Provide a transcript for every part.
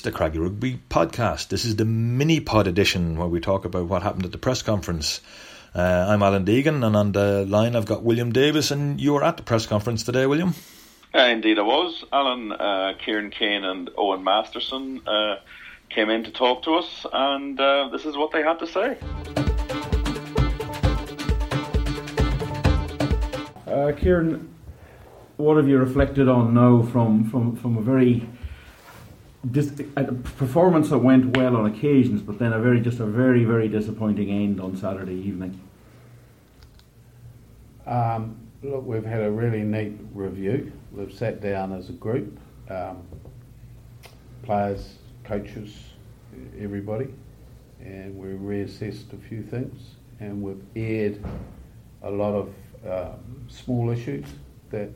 It's the Craggy Rugby podcast. This is the mini pod edition where we talk about what happened at the press conference. Uh, I'm Alan Deegan, and on the line I've got William Davis, and you were at the press conference today, William. Uh, indeed, I was. Alan, uh, Kieran Keane, and Owen Masterson uh, came in to talk to us, and uh, this is what they had to say. Uh, Kieran, what have you reflected on now from, from, from a very dis- a performance that went well on occasions, but then a very just a very very disappointing end on Saturday evening. Um, look, we've had a really neat review. We've sat down as a group, um, players, coaches, everybody, and we reassessed a few things, and we've aired a lot of um, small issues that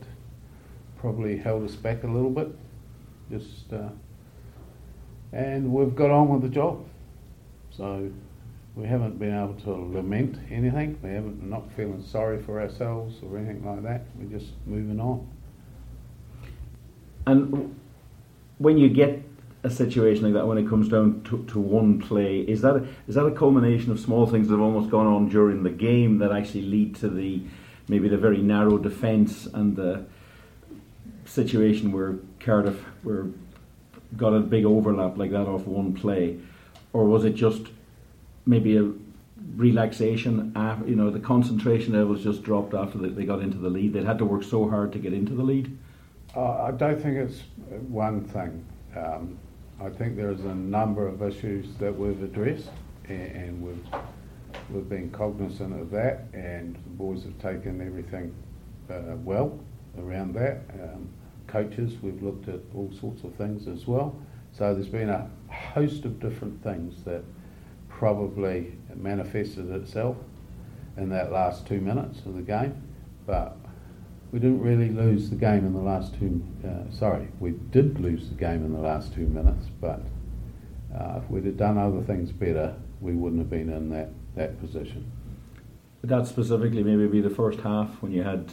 probably held us back a little bit. Just uh, and we've got on with the job. So we haven't been able to lament anything. We haven't not feeling sorry for ourselves or anything like that. We're just moving on. And when you get a situation like that, when it comes down to, to one play, is that a, is that a culmination of small things that have almost gone on during the game that actually lead to the maybe the very narrow defence and the situation where Cardiff were got a big overlap like that off one play, or was it just maybe a relaxation? After, you know, the concentration levels just dropped after they got into the lead. They'd had to work so hard to get into the lead. Uh, I don't think it's one thing. Um, I think there's a number of issues that we've addressed, and, and we've we've been cognizant of that, and the boys have taken everything uh, well around that. Um, coaches, we've looked at all sorts of things as well. So there's been a host of different things that probably manifested itself in that last two minutes of the game. But we didn't really lose the game in the last two. Uh, sorry, we did lose the game in the last two minutes. But uh, if we'd have done other things better, we wouldn't have been in that that position. Would that specifically maybe be the first half when you had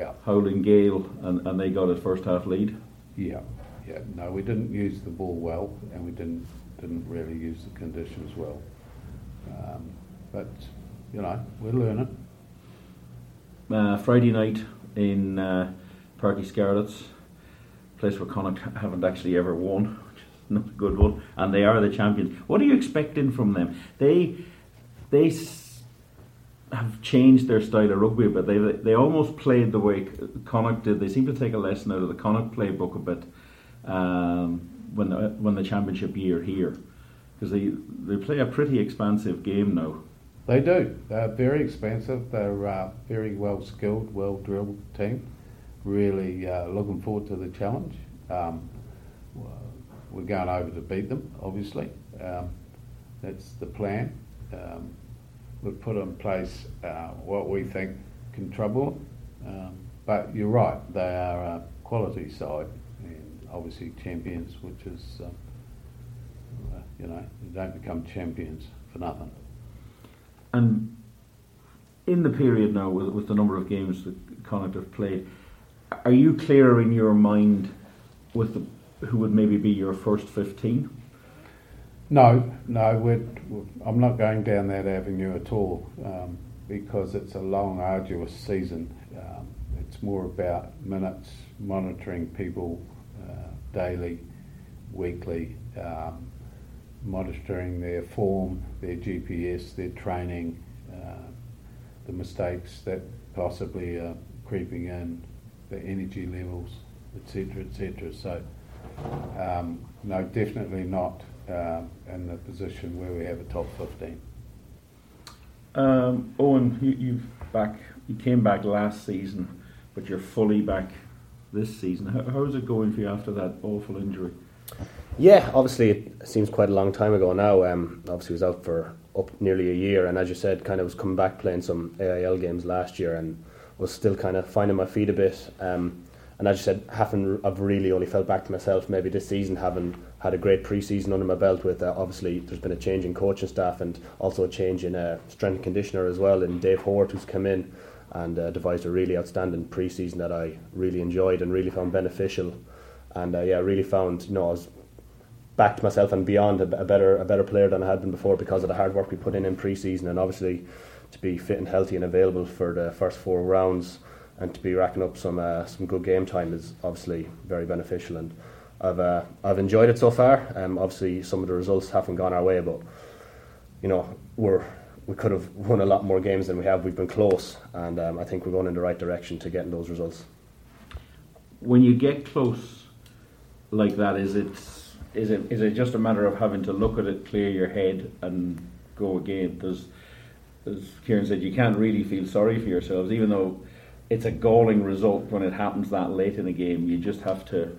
yeah. Howling Gale, and, and they got a first half lead. Yeah, yeah. No, we didn't use the ball well, and we didn't didn't really use the conditions well. Um, but you know, we're learning. Uh, Friday night in uh, Uí Scarlets, place where Connacht haven't actually ever won, which is not a good one, and they are the champions. What are you expecting from them? They they have changed their style of rugby a bit. They they almost played the way Connacht did. They seem to take a lesson out of the Connacht playbook a bit um, when the, when the championship year here because they they play a pretty expansive game now. They do. They're very expensive. They're uh, very well skilled, well drilled team. Really uh, looking forward to the challenge. Um, we're going over to beat them, obviously. Um, that's the plan. Um, we've put in place uh, what we think can trouble. Um, but you're right, they are a quality side and obviously champions, which is, um, you know, you don't become champions for nothing. And in the period now, with, with the number of games that Connacht have played, are you clearer in your mind with the, who would maybe be your first 15? No, no, we're, I'm not going down that avenue at all um, because it's a long, arduous season. Um, it's more about minutes, monitoring people uh, daily, weekly, um, monitoring their form, their GPS, their training, uh, the mistakes that possibly are creeping in, the energy levels, etc., etc. So, um, no, definitely not uh, in the position where we have a top 15. Um, Owen, you, you back. You came back last season, but you're fully back this season. How, how is it going for you after that awful injury? Yeah, obviously it seems quite a long time ago now. Um, obviously was out for up nearly a year, and as you said, kind of was coming back playing some AIL games last year, and was still kind of finding my feet a bit. Um, and as you said, having I've really only felt back to myself maybe this season, having had a great pre-season under my belt. With uh, obviously there's been a change in coaching staff and also a change in uh, strength and conditioner as well. And Dave Hort, who's come in and uh, devised a really outstanding pre-season that I really enjoyed and really found beneficial. And uh, yeah, really found you know I was backed myself and beyond a, a, better a better player than I had been before because of the hard work we put in in pre-season and obviously to be fit and healthy and available for the first four rounds and to be racking up some uh, some good game time is obviously very beneficial and I've uh, I've enjoyed it so far. Um, obviously some of the results haven't gone our way, but you know we're we could have won a lot more games than we have. We've been close, and um, I think we're going in the right direction to getting those results. When you get close like that, is it is it is it just a matter of having to look at it, clear your head, and go again? There's, as Kieran said, you can't really feel sorry for yourselves, even though it's a galling result when it happens that late in a game. You just have to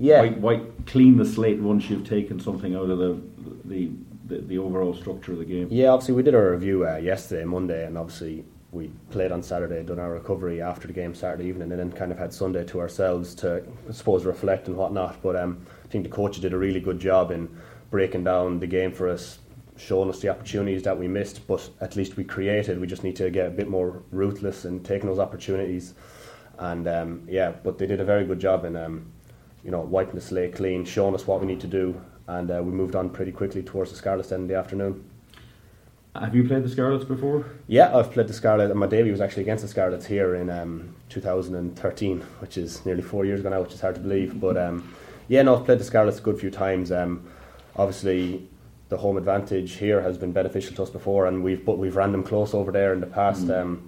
yeah. White, white, clean the slate once you've taken something out of the, the the, the overall structure of the game. Yeah, obviously we did our review uh, yesterday, Monday, and obviously we played on Saturday, done our recovery after the game Saturday evening, and then kind of had Sunday to ourselves to, I suppose, reflect and whatnot. But um, I think the coach did a really good job in breaking down the game for us, showing us the opportunities that we missed, but at least we created. We just need to get a bit more ruthless in taking those opportunities. And um, yeah, but they did a very good job in, um, you know, wiping the slate clean, showing us what we need to do, and uh, we moved on pretty quickly towards the Scarlets then in the afternoon. Have you played the Scarlets before? Yeah, I've played the Scarlets, and my debut was actually against the Scarlets here in um, 2013, which is nearly four years ago now, which is hard to believe. But um, yeah, no, I've played the Scarlets a good few times. Um, obviously, the home advantage here has been beneficial to us before, and we've but we've ran them close over there in the past. Mm.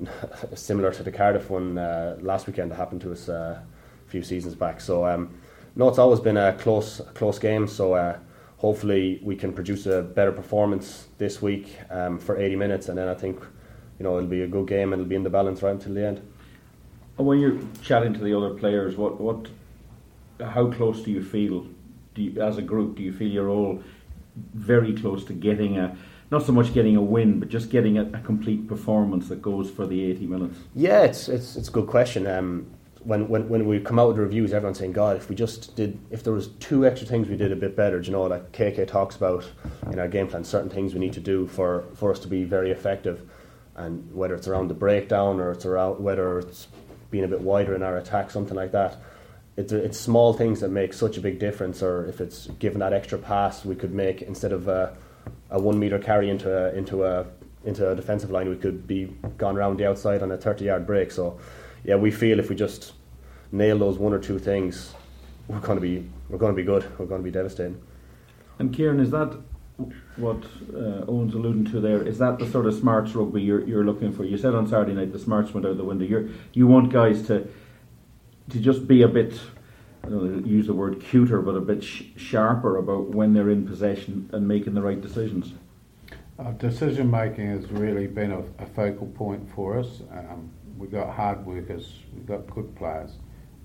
similar to the Cardiff one uh, last weekend that happened to us uh, few seasons back. So um, no, it's always been a close, close game. So uh, hopefully we can produce a better performance this week um, for 80 minutes, and then I think you know it'll be a good game and it'll be in the balance right until the end. And when you're chatting to the other players, what, what, how close do you feel? Do you, as a group, do you feel you're all very close to getting a? Not so much getting a win, but just getting a, a complete performance that goes for the 80 minutes. Yeah, it's it's, it's a good question. Um, when, when, when we come out with the reviews, everyone's saying, God, if we just did, if there was two extra things we did a bit better, do you know, like KK talks about in our game plan, certain things we need to do for, for us to be very effective. And whether it's around the breakdown or it's around, whether it's being a bit wider in our attack, something like that. It's, it's small things that make such a big difference, or if it's given that extra pass we could make instead of a, a one meter carry into a, into a into a defensive line, we could be gone around the outside on a 30 yard break. So yeah, we feel if we just nail those one or two things, we're going to be we're going to be good. We're going to be devastating. And Kieran, is that what uh, Owen's alluding to there? Is that the sort of smarts rugby you're you're looking for? You said on Saturday night the smarts went out the window. You you want guys to to just be a bit. I don't know, use the word cuter, but a bit sh- sharper about when they're in possession and making the right decisions. Uh, decision making has really been a, a focal point for us. Um, we've got hard workers, we've got good players,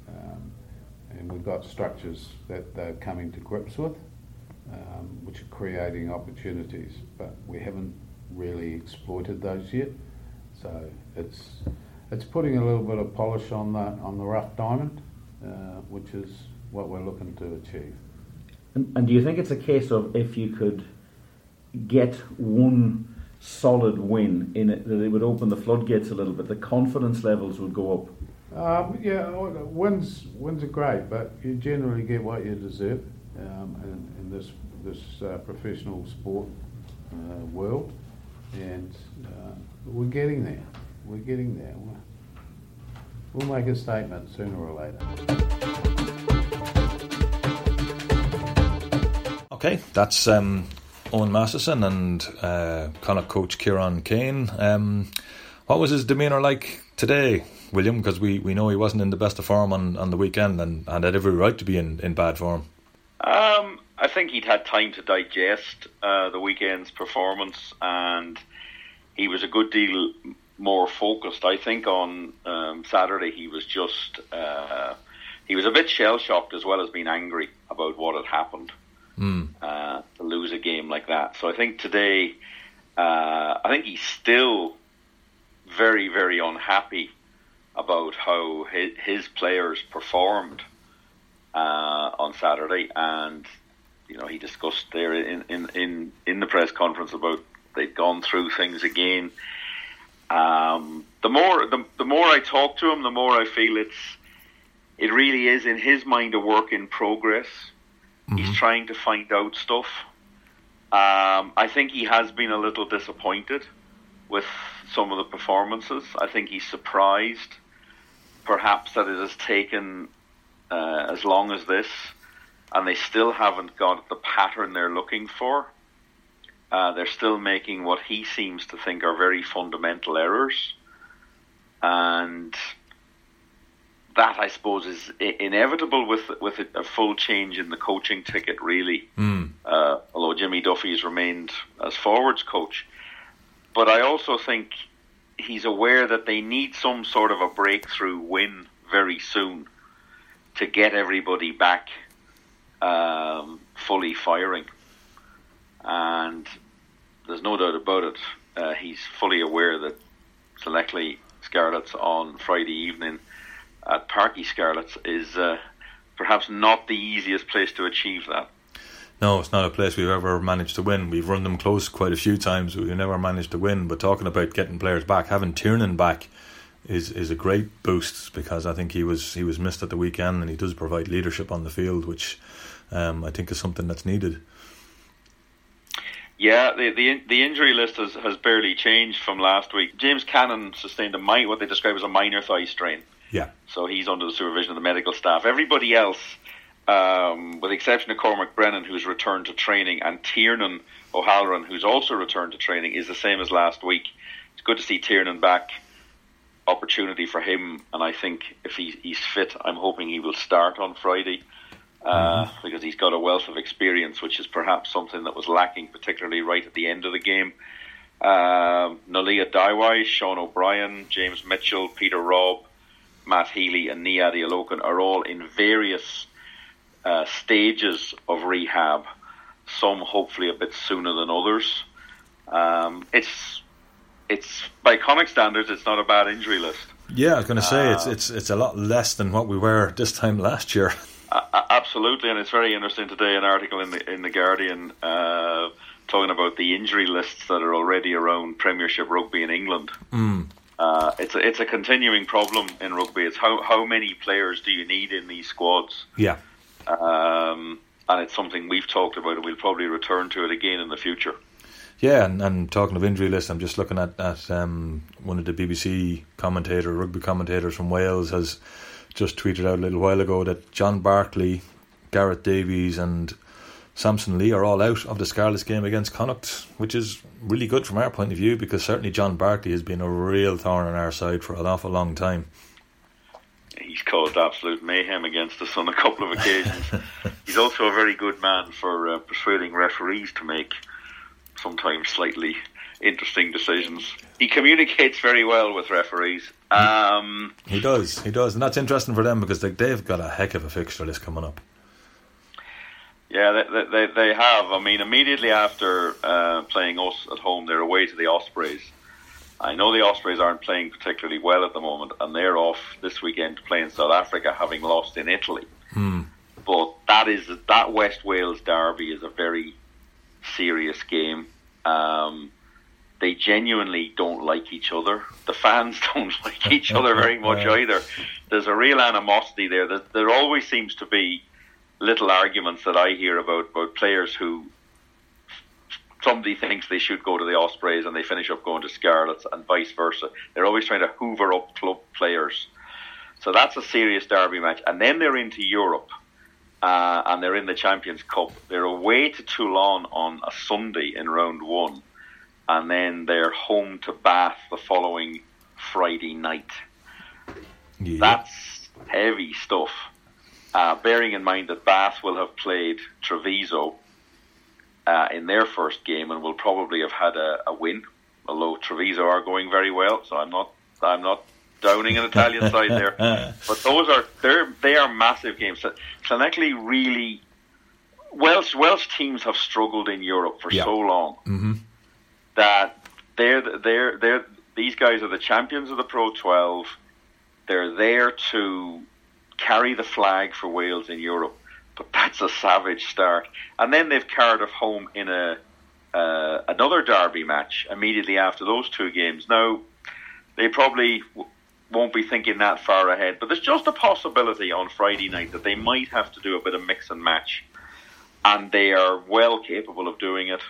um, and we've got structures that they're coming to grips with, um, which are creating opportunities, but we haven't really exploited those yet. So it's it's putting a little bit of polish on the on the rough diamond, uh, which is what we're looking to achieve. And, and do you think it's a case of if you could get one solid win in it, that it would open the floodgates a little bit. The confidence levels would go up. Um, yeah, wins wins are great, but you generally get what you deserve um, in, in, this this uh, professional sport uh, world, and uh, we're getting there. We're getting there. We'll, we'll make a statement sooner or later. Okay, that's um, Owen Masterson and uh, Connacht coach Kieran Keane. Um, what was his demeanour like today, William? Because we, we know he wasn't in the best of form on, on the weekend and, and had every right to be in, in bad form. Um, I think he'd had time to digest uh, the weekend's performance and he was a good deal more focused. I think on um, Saturday he was just. Uh, he was a bit shell shocked as well as being angry about what had happened mm. uh, lose a game like that. So I think today, uh, I think he's still very, very unhappy about how his, his players performed uh, on Saturday, and you know he discussed there in, in, in, in the press conference about they'd gone through things again. Um, the more the, the more I talk to him, the more I feel it's it really is in his mind a work in progress Mm-hmm. He's trying to find out stuff. Um, I think he has been a little disappointed with some of the performances. I think he's surprised, perhaps, that it has taken uh, as long as this, and they still haven't got the pattern they're looking for. Uh, they're still making what he seems to think are very fundamental errors, and that I suppose is inevitable with with a, full change in the coaching ticket. Really, mm. uh, although Jimmy Duffy has remained as forwards coach, but I also think he's aware that they need some sort of a breakthrough win very soon to get everybody back um, fully firing. And there's no doubt about it. Uh, he's fully aware that Selectly Scarlets on Friday evening at Parc y Scarlets is uh, perhaps not the easiest place to achieve that. No, it's not a place we've ever managed to win. We've run them close quite a few times. We've never managed to win. But talking about getting players back, having Tiernan back is is a great boost because I think he was he was missed at the weekend and he does provide leadership on the field, which um, I think is something that's needed. Yeah, the, the the injury list has, has barely changed from last week. James Cannon sustained a minor, what they describe as a minor thigh strain. Yeah. So he's under the supervision of the medical staff. Everybody else, um, with the exception of Cormac Brennan, who's returned to training, and Tiernan O'Halloran, who's also returned to training, is the same as last week. It's good to see Tiernan back. Opportunity for him, and I think if he, he's fit, I'm hoping he will start on Friday. Uh, mm-hmm. because he's got a wealth of experience, which is perhaps something that was lacking, particularly right at the end of the game. Uh, Noulia Daiwai, Sean O'Brien, James Mitchell, Peter Robb, Matt Healy, and Niadi Alokan are all in various uh, stages of rehab. Some hopefully a bit sooner than others. Um, it's it's by Connacht standards, it's not a bad injury list. Yeah, I was going to say it's uh, it's it's a lot less than what we were this time last year. absolutely, and it's very interesting today. An article in the in the Guardian uh, talking about the injury lists that are already around Premiership rugby in England. Mm. Uh, it's a, it's a continuing problem in rugby. It's how how many players do you need in these squads? Yeah, um, and it's something we've talked about, and we'll probably return to it again in the future. Yeah, and, and talking of injury lists, I'm just looking at, at um, one of the BBC commentator, rugby commentators from Wales, has just tweeted out a little while ago that John Barclay, Gareth Davies, and Samson Lee are all out of the Scarlets game against Connacht, which is really good from our point of view because certainly John Barclay has been a real thorn on our side for an awful long time. He's caused absolute mayhem against us on a couple of occasions. He's also a very good man for uh, persuading referees to make sometimes slightly interesting decisions. He communicates very well with referees. Um, he does, he does, and that's interesting for them because they, they've got a heck of a fixture list coming up. Yeah, they, they, they have. I mean, immediately after uh, playing us at home, they're away to the Ospreys. I know the Ospreys aren't playing particularly well at the moment, and they're off this weekend to play in South Africa, having lost in Italy. Hmm. But that is that West Wales derby is a very serious game. Um, they genuinely don't like each other. The fans don't like each other very much either. There's a real animosity there. There, there always seems to be little arguments that I hear about about players who somebody thinks they should go to the Ospreys and they finish up going to Scarlets and vice versa. They're always trying to hoover up club players. So that's a serious derby match. And then they're into Europe uh, and they're in the Champions Cup. They're away to Toulon on a Sunday in round one and then they're home to Bath the following Friday night. Yeah. That's heavy stuff. Uh, bearing in mind that Bath will have played Treviso uh, in their first game and will probably have had a, a, win, although Treviso are going very well. So I'm not I'm not downing an Italian side there, but those are they're they are massive games. So Llanelli really Welsh Welsh teams have struggled in Europe for so long. Mm-hmm that they're they're they're these guys are the champions of the Pro 12. They're there to carry the flag for Wales in Europe, but that's a savage start. And then they've carried off home in a uh, another derby match immediately after those two games. Now they probably w- won't be thinking that far ahead, but there's just a possibility on Friday night that they might have to do a bit of mix and match and they are well capable of doing it.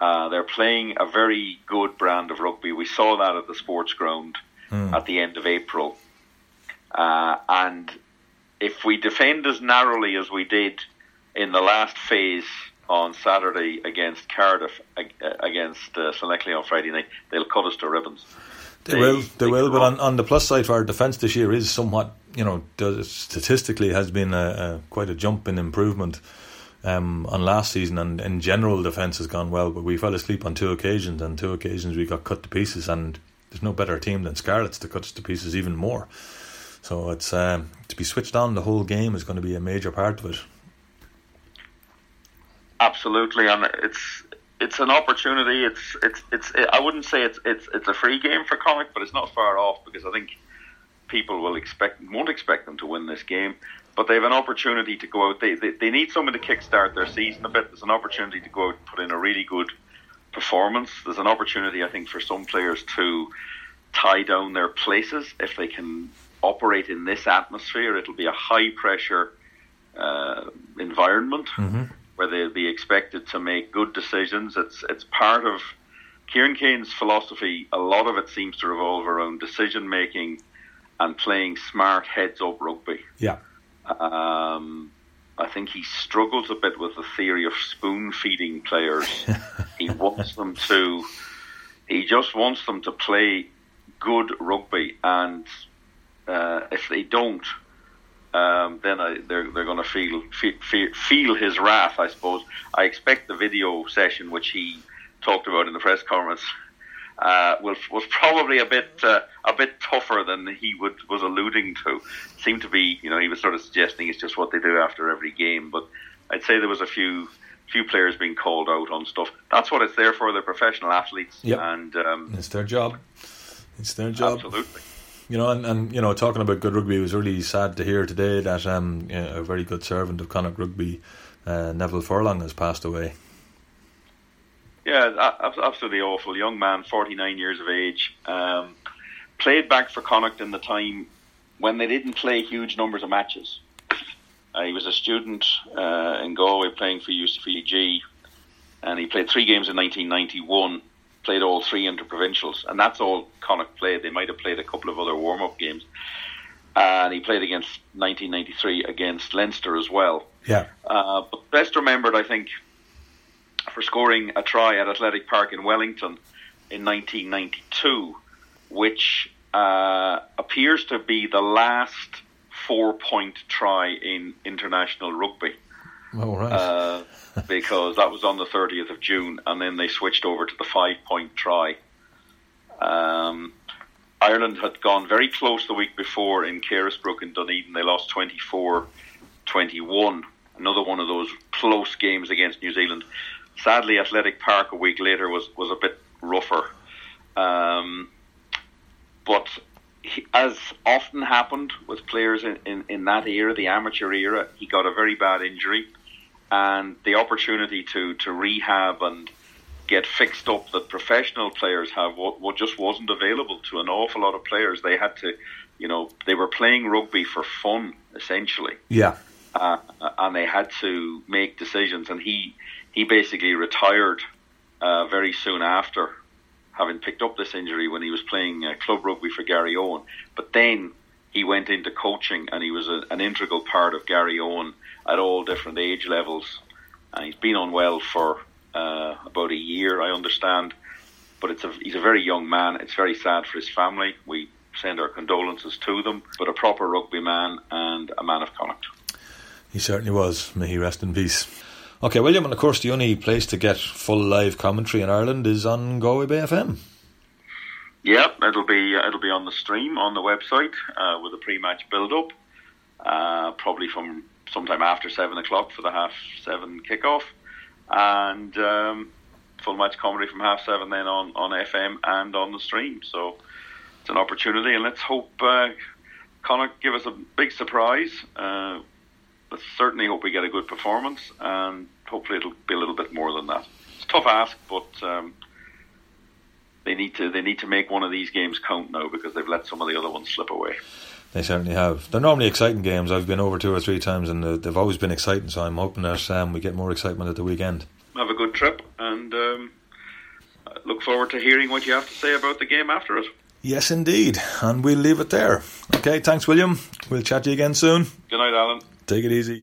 Uh, they're playing a very good brand of rugby. We saw that at the sports ground mm. at the end of April. Uh, and if we defend as narrowly as we did in the last phase on Saturday against Cardiff, against uh, on Friday night, they'll cut us to ribbons. They, they will, they, will. But on, on the plus side, for our defence this year is somewhat, you know, statistically has been a, a, quite a jump in improvement um, on last season, and in general, defence has gone well. But we fell asleep on two occasions, and two occasions we got cut to pieces, and there's no better team than Scarlets to cut us to pieces even more. So it's um, to be switched on the whole game is going to be a major part of it. Absolutely, and it's it's an opportunity. It's it's it's. I wouldn't say it's it's it's a free game for Connacht, but it's not far off because I think people will expect won't expect them to win this game, but they have an opportunity to go out. They they, they need someone to kickstart their season a bit. There's an opportunity to go out and put in a really good performance. There's an opportunity, I think, for some players to tie down their places if they can operate in this atmosphere. It'll be a high pressure uh, environment. Mm-hmm where they'll be expected to make good decisions. It's it's part of Kieran Keane's philosophy. A lot of it seems to revolve around decision making and playing smart heads up rugby. Yeah. Um, I think he struggles a bit with the theory of spoon feeding players. he wants them to. He just wants them to play good rugby, and uh, if they don't, um, then I, they're they're going to feel, feel feel his wrath. I suppose. I expect the video session which he talked about in the press conference uh, was was probably a bit uh, a bit tougher than he would was alluding to. It Seemed to be, you know, he was sort of suggesting it's just what they do after every game. But I'd say there was a few few players being called out on stuff. That's what it's there for. They're professional athletes, yep. and um, it's their job. It's their job. Absolutely. You know, and, and you know, talking about good rugby, it was really sad to hear today that um, a very good servant of Connacht rugby, uh, Neville Furlong, has passed away. Yeah, absolutely awful. Young man, 49 years of age. Um, played back for Connacht in the time when they didn't play huge numbers of matches. Uh, he was a student uh, in Galway playing for UCG, and he played three games in 1991 played all three inter-provincials, and that's all Connacht played. They might have played a couple of other warm-up games, and he played against 1993 against Leinster as well. Yeah. Uh, but best remembered, I think, for scoring a try at Athletic Park in Wellington in 1992, which uh, appears to be the last four-point try in international rugby. Oh, right. Uh, because that was on the 30th of June, and then they switched over to the five point try. Um, Ireland had gone very close the week before in Carisbrook in Dunedin. They lost 24 21. Another one of those close games against New Zealand. Sadly, Athletic Park a week later was, was a bit rougher. Um, but he, as often happened with players in, in, in that era, the amateur era, he got a very bad injury and the opportunity to, to rehab and get fixed up that professional players have what, what just wasn't available to an awful lot of players. They had to, you know, they were playing rugby for fun essentially. Yeah. Uh, and they had to make decisions, and he he basically retired uh, very soon after having picked up this injury when he was playing uh, club rugby for Garryowen. But then he went into coaching, and he was a, an integral part of Garryowen at all different age levels. And he's been unwell for uh, about a year, I understand. But it's a, he's a very young man. It's very sad for his family. We send our condolences to them. But a proper rugby man and a man of Connacht. He certainly was. May he rest in peace. Okay, William, and of course, the only place to get full live commentary in Ireland is on Galway Bay FM. Yep, it'll be it'll be on the stream on the website uh, with a pre-match build-up, uh, probably from sometime after seven o'clock for the half seven kickoff, and um, full match comedy from half seven then on, on FM and on the stream. So it's an opportunity, and let's hope uh, give us a big surprise. Uh, let's certainly hope we get a good performance, and hopefully it'll be a little bit more than that. It's a tough ask, but. Um, they need to they need to make one of these games count now because they've let some of the other ones slip away. They certainly have. They're normally exciting games. I've been over two or three times, and uh, they've always been exciting. So I'm hoping that um, we get more excitement at the weekend. Have a good trip, and um, look forward to hearing what you have to say about the game after it. Yes, indeed. And we'll leave it there. Okay, thanks, William. We'll chat to you again soon. Good night, Alan. Take it easy.